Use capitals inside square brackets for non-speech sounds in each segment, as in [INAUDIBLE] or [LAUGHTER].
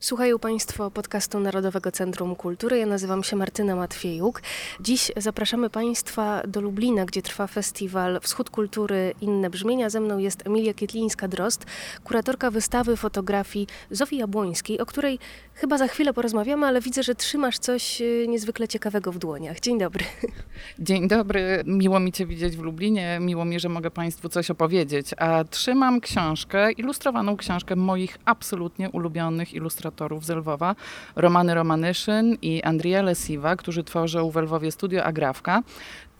Słuchają Państwo podcastu Narodowego Centrum Kultury. Ja nazywam się Martyna Matwiejuk. Dziś zapraszamy Państwa do Lublina, gdzie trwa festiwal Wschód Kultury Inne Brzmienia. Ze mną jest Emilia Kietlińska-Drost, kuratorka wystawy fotografii Zofii Jabłońskiej, o której chyba za chwilę porozmawiamy, ale widzę, że trzymasz coś y, niezwykle ciekawego w dłoniach. Dzień dobry. Dzień dobry. Miło mi Cię widzieć w Lublinie. Miło mi, że mogę Państwu coś opowiedzieć. A trzymam książkę, ilustrowaną książkę moich absolutnie ulubionych ilustratorów ilustratorów z Lwowa, Romany Romanyszyn i Andrija Lesiwa, którzy tworzą w Lwowie studio Agrawka.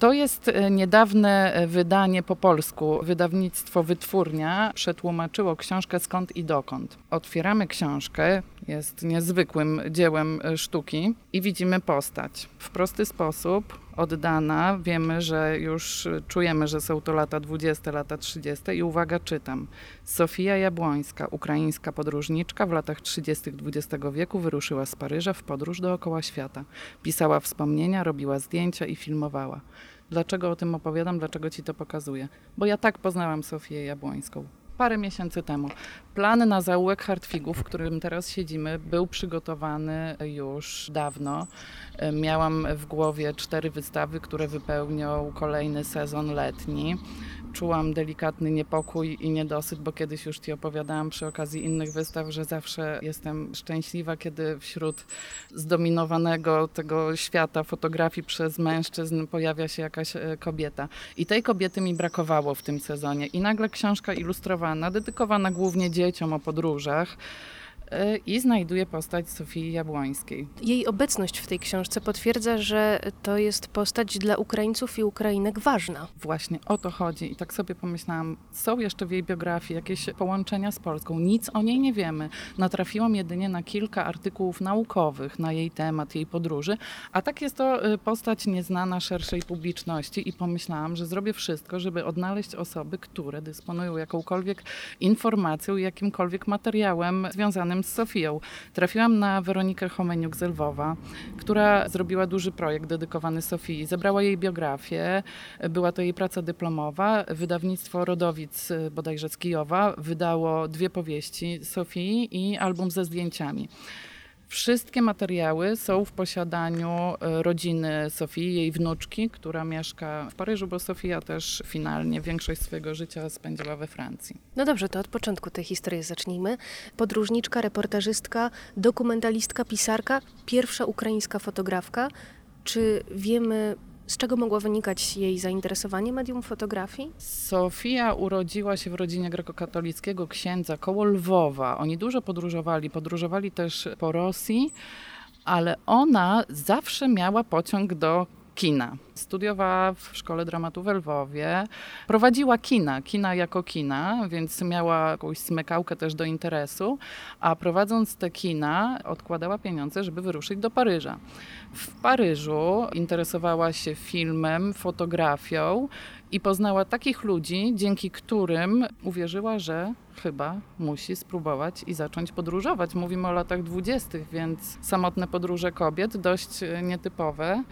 To jest e, niedawne e, wydanie po polsku. Wydawnictwo Wytwórnia przetłumaczyło książkę Skąd i dokąd. Otwieramy książkę, jest niezwykłym dziełem e, sztuki i widzimy postać. W prosty sposób oddana, wiemy, że już czujemy, że są to lata 20, lata 30 i uwaga, czytam. Sofia Jabłońska, ukraińska podróżniczka w latach 30. XX wieku wyruszyła z Paryża w podróż dookoła świata. Pisała wspomnienia, robiła zdjęcia i filmowała. Dlaczego o tym opowiadam, dlaczego ci to pokazuję? Bo ja tak poznałam Sofię Jabłońską parę miesięcy temu. Plan na zaułek Hartwigów, w którym teraz siedzimy, był przygotowany już dawno. Miałam w głowie cztery wystawy, które wypełnią kolejny sezon letni czułam delikatny niepokój i niedosyt, bo kiedyś już Ci opowiadałam przy okazji innych wystaw, że zawsze jestem szczęśliwa, kiedy wśród zdominowanego tego świata fotografii przez mężczyzn pojawia się jakaś e, kobieta. I tej kobiety mi brakowało w tym sezonie. I nagle książka ilustrowana, dedykowana głównie dzieciom o podróżach, i znajduje postać Sofii Jabłońskiej. Jej obecność w tej książce potwierdza, że to jest postać dla Ukraińców i Ukrainek ważna. Właśnie o to chodzi. I tak sobie pomyślałam, są jeszcze w jej biografii jakieś połączenia z Polską. Nic o niej nie wiemy. Natrafiłam jedynie na kilka artykułów naukowych na jej temat, jej podróży, a tak jest to y, postać nieznana szerszej publiczności i pomyślałam, że zrobię wszystko, żeby odnaleźć osoby, które dysponują jakąkolwiek informacją, jakimkolwiek materiałem związanym z Sofią. Trafiłam na Weronikę Homeniuk z Lwowa, która zrobiła duży projekt dedykowany Sofii. Zebrała jej biografię, była to jej praca dyplomowa. Wydawnictwo Rodowic bodajże z Kijowa wydało dwie powieści Sofii i album ze zdjęciami. Wszystkie materiały są w posiadaniu e, rodziny Sofii, jej wnuczki, która mieszka w Paryżu, bo Sofia też finalnie większość swojego życia spędziła we Francji. No dobrze, to od początku tej historii zacznijmy. Podróżniczka, reportażystka, dokumentalistka, pisarka, pierwsza ukraińska fotografka. Czy wiemy, z czego mogło wynikać jej zainteresowanie medium fotografii? Sofia urodziła się w rodzinie grekokatolickiego księdza koło Lwowa. Oni dużo podróżowali, podróżowali też po Rosji, ale ona zawsze miała pociąg do kina. Studiowała w Szkole Dramatu w Lwowie. Prowadziła kina, kina jako kina, więc miała jakąś smykałkę też do interesu, a prowadząc te kina odkładała pieniądze, żeby wyruszyć do Paryża. W Paryżu interesowała się filmem, fotografią i poznała takich ludzi, dzięki którym uwierzyła, że chyba musi spróbować i zacząć podróżować. Mówimy o latach dwudziestych, więc samotne podróże kobiet, dość nietypowe,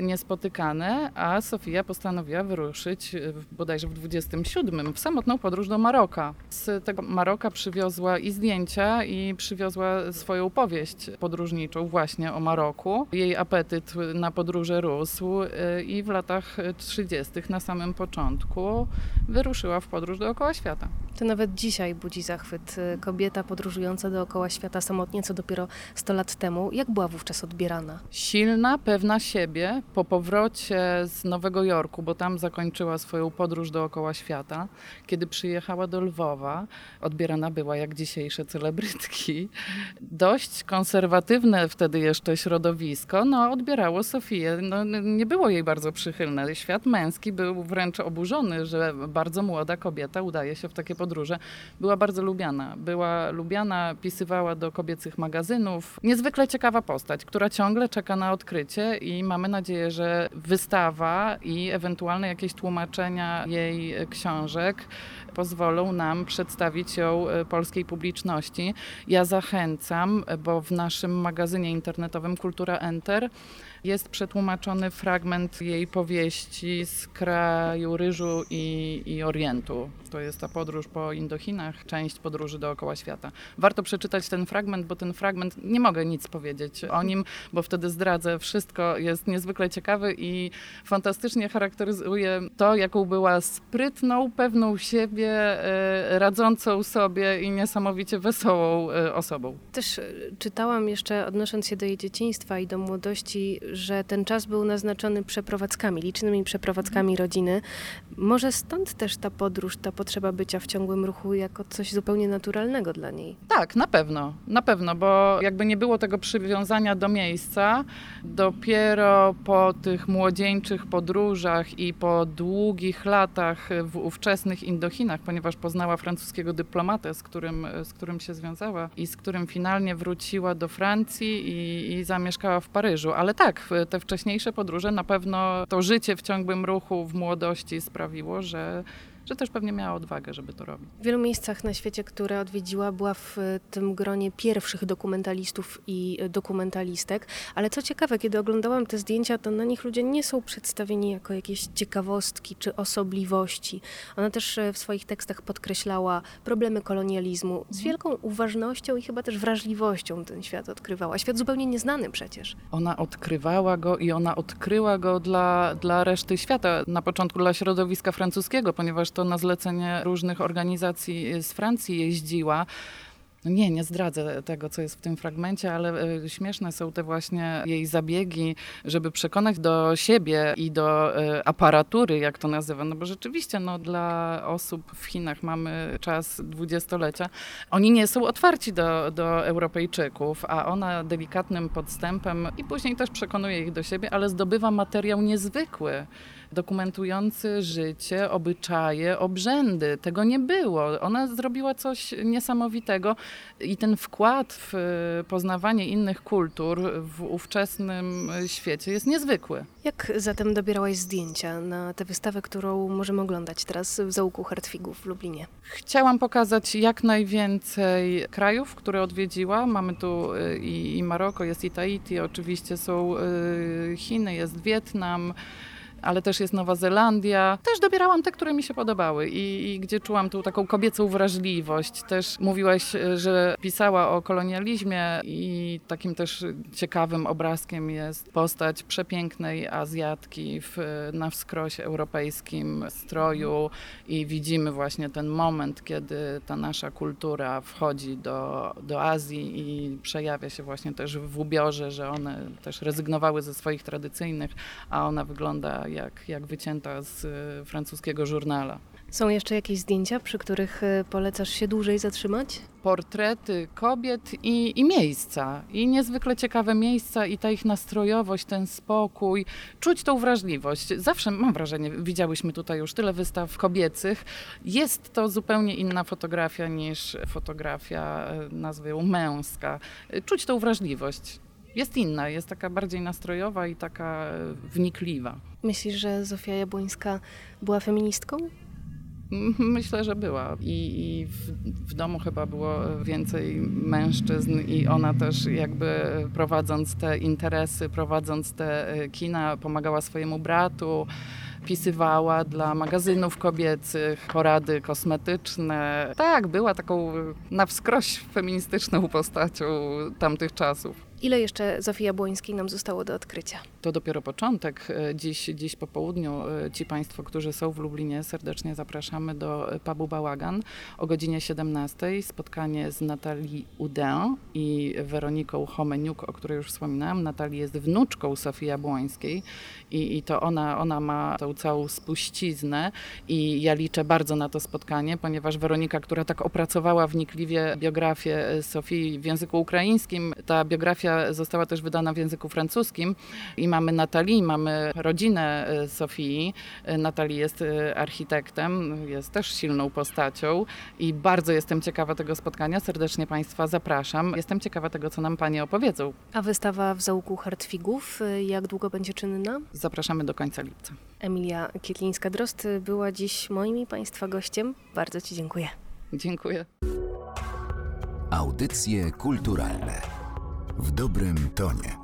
niespotykane, a Sofia postanowiła wyruszyć bodajże w 27 w samotną podróż do Maroka. Z tego Maroka przywiozła i zdjęcia i przywiozła swoją powieść podróżniczą właśnie o Maroku. Jej apetyt na podróże rósł y, i w latach 30. na samym początku wyruszyła w podróż dookoła świata. To nawet dzisiaj budzi zachwyt. Y, kobieta podróżująca dookoła świata samotnie, co dopiero 100 lat temu. Jak była wówczas odbierana? Silna, pewna siebie. Po powrocie z Nowego Jorku, bo tam zakończyła swoją podróż dookoła świata, kiedy przyjechała do Lwowa, odbierana była jak dzisiejsze celebrytki. Dość konserwatywne wtedy jeszcze środowisko, no odbierało Sofię. No, nie było jej bardzo przychylne. Świat męski był wręcz oburzony, że bardzo młoda kobieta udaje się w takie podróże. Była bardzo lubiana. Była lubiana, pisywała do kobiecych magazynów. Niezwykle ciekawa postać, która ciągle czeka na odkrycie i mamy nadzieję, że wystawa i ewentualne jakieś tłumaczenia jej książek pozwolą nam przedstawić ją e, polskiej publiczności. Ja zachęcam, bo w naszym magazynie internetowym Kultura Enter jest przetłumaczony fragment jej powieści z kraju ryżu i, i orientu. To jest ta podróż po Indochinach, część podróży dookoła świata. Warto przeczytać ten fragment, bo ten fragment, nie mogę nic powiedzieć o nim, bo wtedy zdradzę wszystko. Jest niezwykle ciekawy i fantastycznie charakteryzuje to, jaką była sprytną, pewną siebie, e, radzącą sobie i niesamowicie wesołą e, osobą. Też e, czytałam jeszcze, odnosząc się do jej dzieciństwa i do młodości, że ten czas był naznaczony przeprowadzkami, licznymi przeprowadzkami rodziny. Może stąd też ta podróż, ta potrzeba bycia w ciągłym ruchu jako coś zupełnie naturalnego dla niej. Tak, na pewno, na pewno, bo jakby nie było tego przywiązania do miejsca, dopiero po tych młodzieńczych podróżach i po długich latach w ówczesnych Indochinach, ponieważ poznała francuskiego dyplomatę, z którym, z którym się związała i z którym finalnie wróciła do Francji i, i zamieszkała w Paryżu. Ale tak, te wcześniejsze podróże na pewno to życie w ciągłym ruchu w młodości sprawiło, że że też pewnie miała odwagę, żeby to robić. W wielu miejscach na świecie, które odwiedziła, była w tym gronie pierwszych dokumentalistów i dokumentalistek, ale co ciekawe, kiedy oglądałam te zdjęcia, to na nich ludzie nie są przedstawieni jako jakieś ciekawostki czy osobliwości. Ona też e, w swoich tekstach podkreślała problemy kolonializmu z mhm. wielką uważnością i chyba też wrażliwością ten świat odkrywała. Świat zupełnie nieznany przecież. Ona odkrywała go i ona odkryła go dla, dla reszty świata. Na początku dla środowiska francuskiego, ponieważ to to na zlecenie różnych organizacji z Francji jeździła. No nie, nie zdradzę tego, co jest w tym fragmencie, ale e, śmieszne są te właśnie jej zabiegi, żeby przekonać do siebie i do e, aparatury, jak to nazywa. No bo rzeczywiście no, dla osób w Chinach mamy czas dwudziestolecia. Oni nie są otwarci do, do Europejczyków, a ona delikatnym podstępem i później też przekonuje ich do siebie, ale zdobywa materiał niezwykły dokumentujący życie, obyczaje, obrzędy. Tego nie było. Ona zrobiła coś niesamowitego i ten wkład w e, poznawanie innych kultur w ówczesnym świecie jest niezwykły. Jak zatem dobierałaś zdjęcia na tę wystawę, którą możemy oglądać teraz w Załuku Hartwigów w Lublinie? Chciałam pokazać jak najwięcej krajów, które odwiedziła. Mamy tu e, i, i Maroko, jest i Tahiti, oczywiście są e, Chiny, jest Wietnam ale też jest Nowa Zelandia. Też dobierałam te, które mi się podobały i, i, gdzie czułam tą taką kobiecą wrażliwość. Też mówiłaś, że pisała o kolonializmie i takim też ciekawym obrazkiem jest postać przepięknej Azjatki w, na wskroś europejskim stroju i widzimy właśnie ten moment, kiedy ta nasza kultura wchodzi do, do Azji i przejawia się właśnie też w ubiorze, że one też rezygnowały ze swoich tradycyjnych, a ona wygląda jak, jak wycięta z e, francuskiego żurnala. Są jeszcze jakieś zdjęcia, przy których e, polecasz się dłużej zatrzymać? Portrety kobiet i, i miejsca. I niezwykle ciekawe miejsca, i ta ich nastrojowość, ten spokój. Czuć tą wrażliwość. Zawsze mam wrażenie, widziałyśmy tutaj już tyle wystaw kobiecych. Jest to zupełnie inna fotografia niż fotografia, e, nazwę ją męska. Czuć tą wrażliwość jest inna, jest taka bardziej nastrojowa i taka wnikliwa. Myślisz, że Zofia Jabłońska była feministką? [LAUGHS] Myślę, że była. I, i w, w, domu chyba było więcej mężczyzn, i ona też, jakby prowadząc te interesy, prowadząc te e, kina, pomagała swojemu bratu pisywała dla magazynów kobiecych, porady kosmetyczne. Tak, była taką na wskroś feministyczną postacią tamtych czasów. Ile jeszcze Zofii Jabłońskiej nam zostało do odkrycia? To dopiero początek. E, dziś, dziś po południu e, ci Państwo, którzy są w Lublinie, serdecznie zapraszamy do pubu Bałagan o godzinie 17. Spotkanie z Natalii Udin i Weroniką Homeniuk, o której już wspominałam. Natalii jest wnuczką Sofii Jabłońskiej i, i to ona, ona ma tą całą spuściznę i ja liczę bardzo na to spotkanie, ponieważ Weronika, która tak opracowała wnikliwie biografię Sofii w języku ukraińskim, ta biografia została też wydana w języku francuskim i mamy Natalii, mamy rodzinę e, Sofii. E, Natalii jest e, architektem, jest też silną postacią i bardzo jestem ciekawa tego spotkania. Serdecznie Państwa zapraszam. Jestem ciekawa tego, co nam Panie opowiedzą. A wystawa w Załuku Hartwigów, jak długo będzie czynna? Zapraszamy do końca lipca. Emilia Kietlińska-Drost była dziś moim i Państwa gościem. Bardzo Ci dziękuję. Dziękuję. Audycje kulturalne w dobrym tonie.